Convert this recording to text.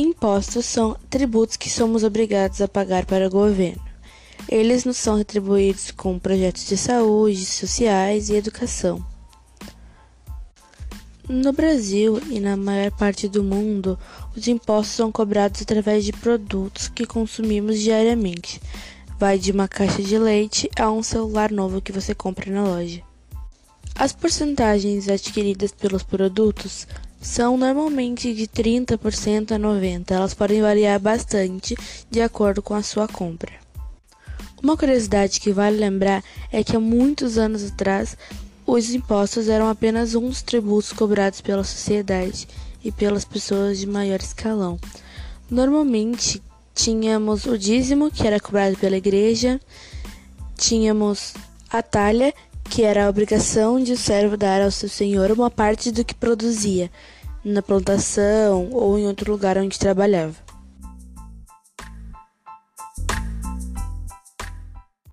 Impostos são tributos que somos obrigados a pagar para o governo. Eles nos são retribuídos com projetos de saúde, sociais e educação. No Brasil e na maior parte do mundo, os impostos são cobrados através de produtos que consumimos diariamente. Vai de uma caixa de leite a um celular novo que você compra na loja. As porcentagens adquiridas pelos produtos são normalmente de 30% a 90%. Elas podem variar bastante de acordo com a sua compra. Uma curiosidade que vale lembrar é que há muitos anos atrás os impostos eram apenas um dos tributos cobrados pela sociedade e pelas pessoas de maior escalão. Normalmente tínhamos o dízimo, que era cobrado pela igreja, tínhamos a talha, que era a obrigação de o servo dar ao seu senhor uma parte do que produzia na plantação ou em outro lugar onde trabalhava.